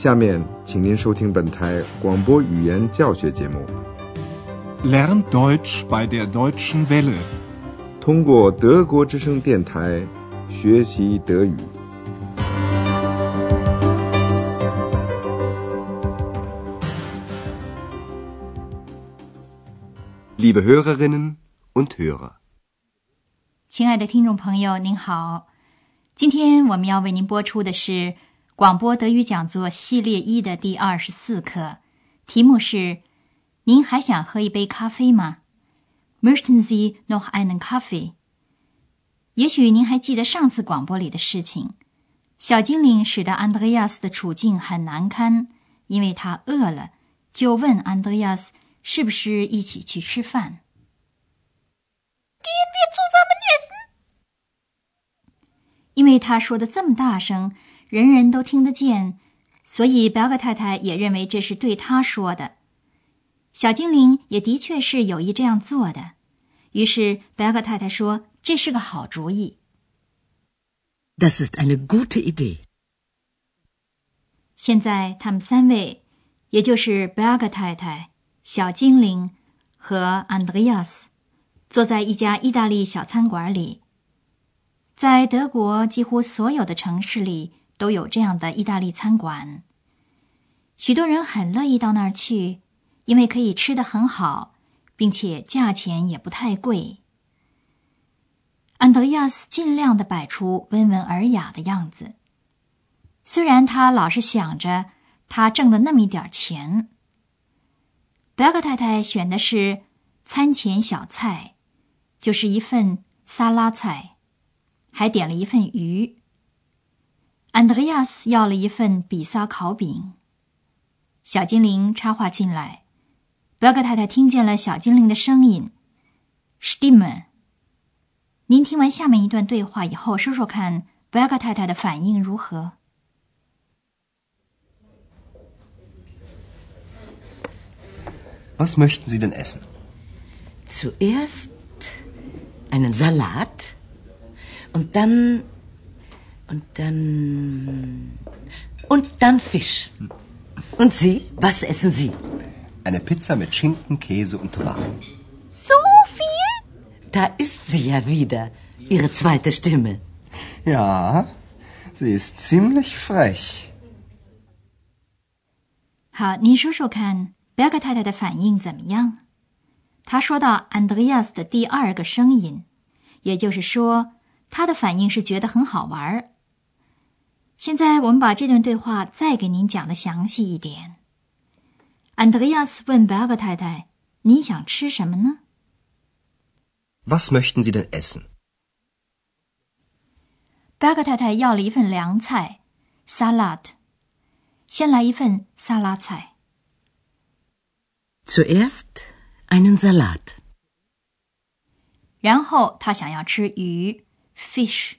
下面，请您收听本台广播语言教学节目。Lern Deutsch bei der Deutschen Welle，通过德国之声电台学习德语。Liebe Hörerinnen und Hörer，亲爱的听众朋友，您好，今天我们要为您播出的是。广播德语讲座系列一的第二十四课，题目是：您还想喝一杯咖啡吗？Möchten Sie noch einen Kaffee？也许您还记得上次广播里的事情，小精灵使得安德烈亚斯的处境很难堪，因为他饿了，就问安德烈亚斯是不是一起去吃饭。因为他说的这么大声。人人都听得见，所以表格太太也认为这是对他说的。小精灵也的确是有意这样做的，于是表格太太说：“这是个好主意。” Das ist eine gute Idee。现在他们三位，也就是表格太太、小精灵和 Andreas，，坐在一家意大利小餐馆里。在德国几乎所有的城市里。都有这样的意大利餐馆，许多人很乐意到那儿去，因为可以吃的很好，并且价钱也不太贵。安德亚斯尽量的摆出温文尔雅的样子，虽然他老是想着他挣的那么一点钱。表格太太选的是餐前小菜，就是一份沙拉菜，还点了一份鱼。安德烈亚斯要了一份比萨烤饼。小精灵插话进来，表格太太听见了小精灵的声音：“Stimme。”您听完下面一段对话以后，说说看，表格太太的反应如何？Was möchten Sie denn essen? Zuerst einen Salat und dann Und dann. Und dann Fisch. Und Sie? Was essen Sie? Eine Pizza mit Schinken, Käse und Tomaten. So viel? Da ist sie ja wieder. Ihre zweite Stimme. Ja, sie ist ziemlich frech. 好，您说说看，贝格太太的反应怎么样？她说到安德烈亚斯的第二个声音，也就是说，她的反应是觉得很好玩儿。 现在我们把这段对话再给您讲的详细一点。安德烈亚斯问贝格太太：“你想吃什么呢？”Was möchten Sie denn essen？贝格太太要了一份凉菜，Salat。先来一份沙拉菜。Zuerst einen Salat。然后他想要吃鱼，Fish。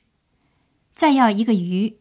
再要一个鱼。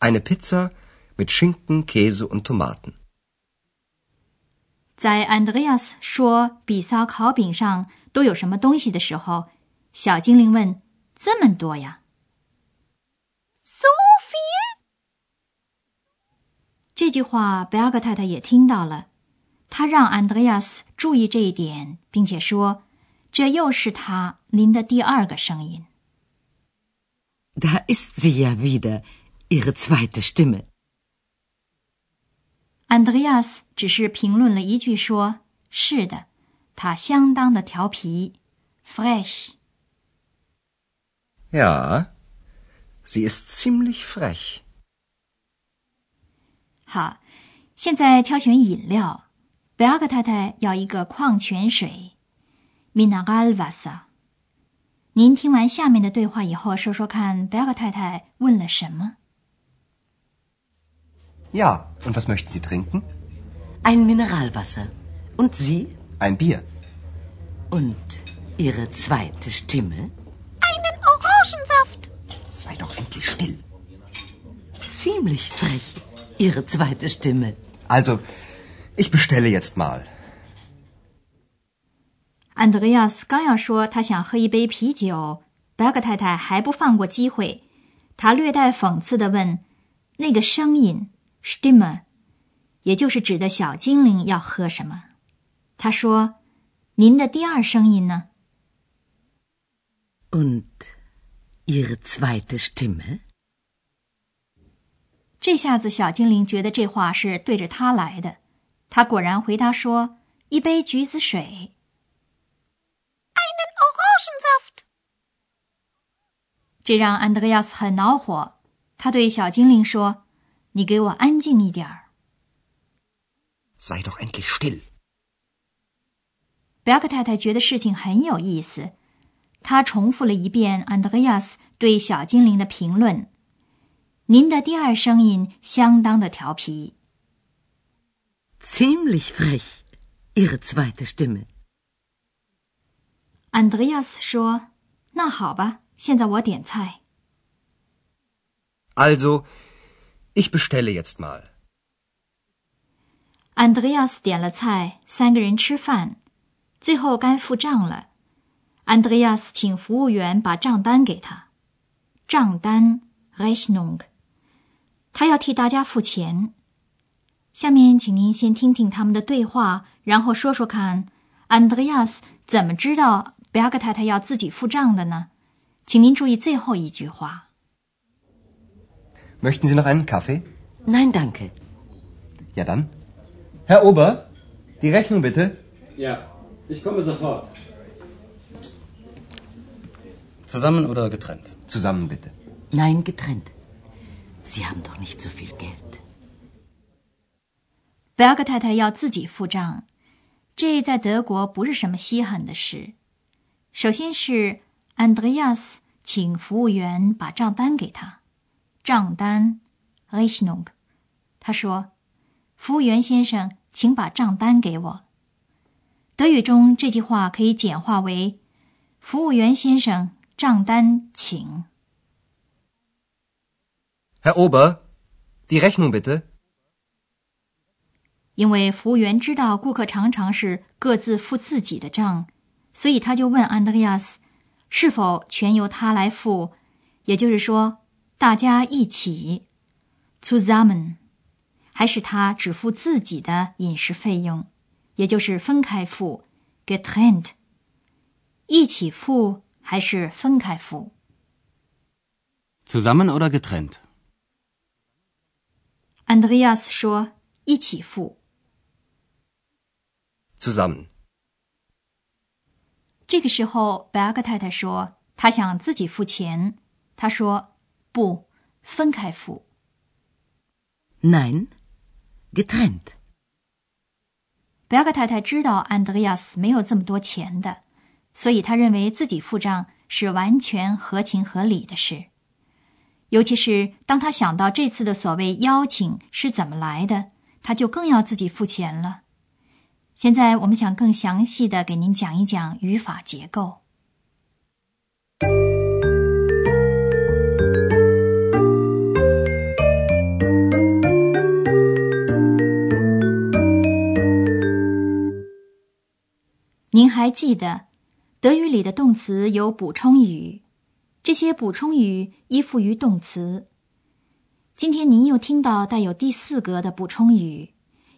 Eine Pizza mit Schinken, Käse und Tomaten。在安德烈亚斯说比萨烤饼上都有什么东西的时候，小精灵问：“这么多呀？”So viel？这句话贝尔格太太也听到了，她让安德烈亚斯注意这一点，并且说：“这又是他您的第二个声音。”Da ist sie ja wieder。Ihre zweite Stimme。安德烈亚斯只是评论了一句，说：“是的，他相当的调皮，frech。” Ja, sie ist ziemlich frech。好，现在挑选饮料。贝尔格太太要一个矿泉水，Mineralwasser。您听完下面的对话以后，说说看，贝尔格太太问了什么？Ja, und was möchten Sie trinken? Ein Mineralwasser. Und Sie? Ein Bier. Und Ihre zweite Stimme? Einen Orangensaft. Sei doch endlich still. Ziemlich frech, Ihre zweite Stimme. Also, ich bestelle jetzt mal. Andreas 刚要说他想喝一杯啤酒，贝格太太还不放过机会，他略带讽刺的问：“那个声音 Stimme，也就是指的小精灵要喝什么？”他说：“您的第二声音呢 Und Ihre zweite Stimme? 这下子小精灵觉得这话是对着他来的，他果然回答说：“一杯橘子水。” Orangensaft。这让安德烈亚斯很恼火，他对小精灵说：“你给我安静一点儿。” Sei doch endlich still. 贝克太太觉得事情很有意思，她重复了一遍安德烈亚斯对小精灵的评论：“您的第二声音相当的调皮。” Ziemlich frech, Ihre zweite Stimme. 安德烈亚斯说：“那好吧，现在我点菜。” Also, ich bestelle jetzt mal. 安德烈亚斯点了菜，三个人吃饭，最后该付账了。安德烈亚斯请服务员把账单给他，账单 Rechnung，他要替大家付钱。下面，请您先听听他们的对话，然后说说看，安德烈亚斯怎么知道贝格太太要自己付账的呢？请您注意最后一句话。Möchten Sie noch einen Kaffee? Nein, danke. Ja dann. Herr Ober, die Rechnung bitte. Ja, ich komme sofort. Zusammen oder getrennt? Zusammen bitte. Nein, getrennt. Sie haben doch nicht so viel Geld. 贝尔格太太要自己付账，这在德国不是什么稀罕的事。首先是安德烈亚斯请服务员把账单给他， 账单 Rechnung。他说：“服务员先生，请把账单给我。”德语中这句话可以简化为：“服务员先生，账单请。” Herr Ober, die Rechnung bitte. 因为服务员知道顾客常常是各自付自己的账，所以他就问安德烈亚斯是否全由他来付，也就是说大家一起 zusammen，还是他只付自己的饮食费用，也就是分开付 getrennt，一起付还是分开付？Zusammen oder getrennt? 安德烈亚斯说一起付。Zusammen. 这个时候，贝阿克太太说她想自己付钱。她说不，分开付。Nein, getrennt. 贝阿克太太知道安德烈亚斯没有这么多钱的，所以她认为自己付账是完全合情合理的事。尤其是当她想到这次的所谓邀请是怎么来的，她就更要自己付钱了。现在我们想更详细的给您讲一讲语法结构。您还记得，德语里的动词有补充语，这些补充语依附于动词。今天您又听到带有第四格的补充语。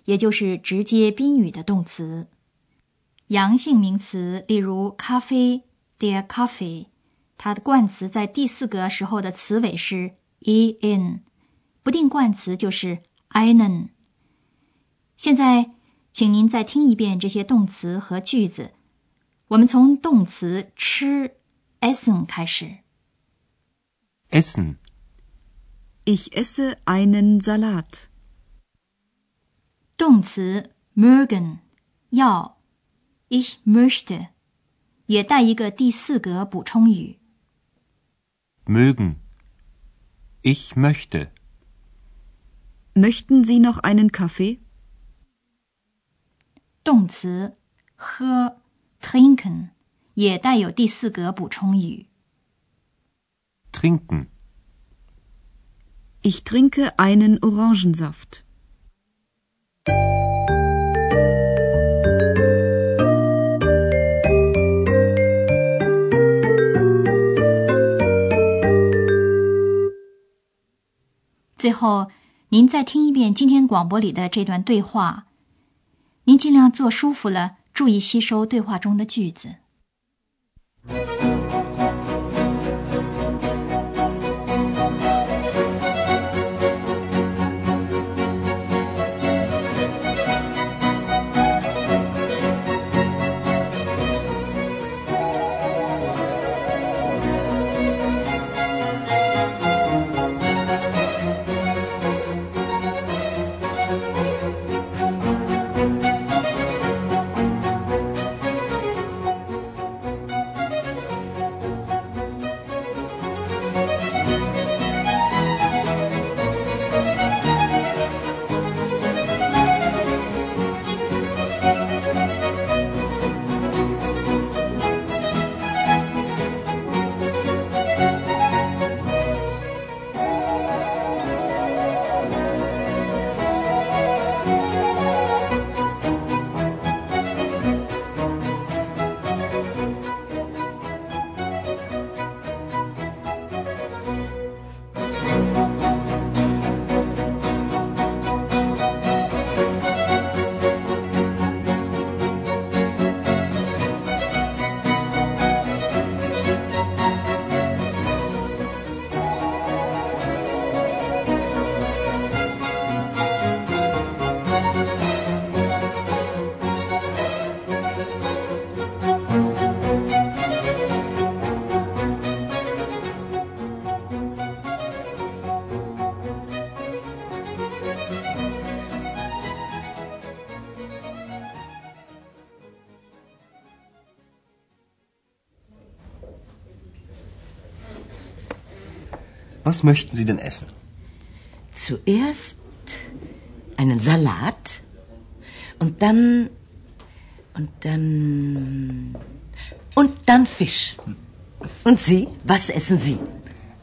也就是直接宾语的动词，阳性名词，例如咖啡 der Kaffee，它的冠词在第四格时候的词尾是 e n，不定冠词就是 einen。现在，请您再听一遍这些动词和句子。我们从动词吃 essen 开始。Essen. Ich esse einen Salat. 动词 mögen 要，ich möchte 也带一个第四格补充语。Mögen. Ich möchte. Möchten Sie noch einen Kaffee? 动词喝 trinken 也带有第四格补充语。Trinken. Ich trinke einen Orangensaft. 最后，您再听一遍今天广播里的这段对话。您尽量坐舒服了，注意吸收对话中的句子。Was möchten Sie denn essen? Zuerst einen Salat und dann und dann und dann Fisch. Und Sie, was essen Sie?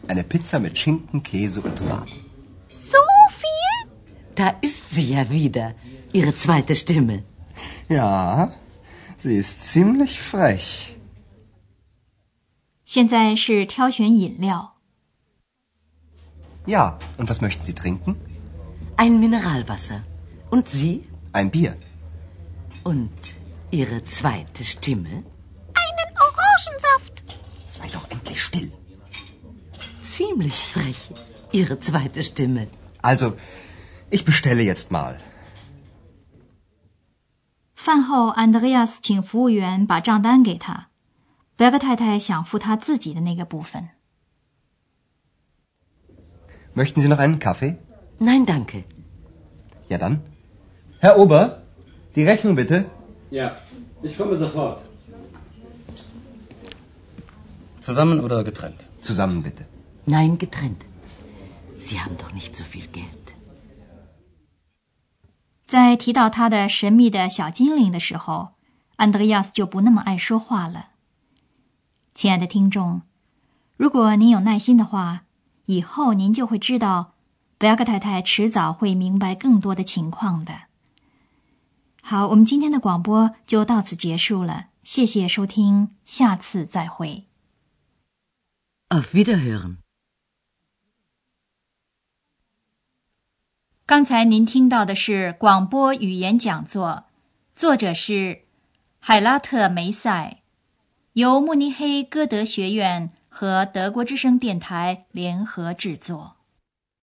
Eine Pizza mit Schinken, Käse und Tomaten. So viel? Da ist sie ja wieder, Ihre zweite Stimme. Ja, sie ist ziemlich frech. 现在是挑选饮料。 Ja, und was möchten Sie trinken? Ein Mineralwasser. Und Sie? Ein Bier. Und Ihre zweite Stimme? Einen Orangensaft. Sei doch endlich still. Ziemlich frech, Ihre zweite Stimme. Also, ich bestelle jetzt mal. 饭后，Andreas 请服务员把账单给他。贝格太太想付他自己的那个部分。 Möchten Sie noch einen Kaffee? Nein, danke. Ja dann. Herr Ober, die Rechnung bitte. Ja, ich komme sofort. Zusammen oder getrennt? Zusammen bitte. Nein, getrennt. Sie haben doch nicht so viel Geld. 在提到他的神秘的小精灵的时候，安德烈亚斯就不那么爱说话了。亲爱的听众，如果您有耐心的话， 以后您就会知道，贝亚克太太迟早会明白更多的情况的。好，我们今天的广播就到此结束了，谢谢收听，下次再会。Auf Wiederhören. 刚才您听到的是广播语言讲座，作者是海拉特梅塞，由慕尼黑歌德学院和德国之声电台联合制作。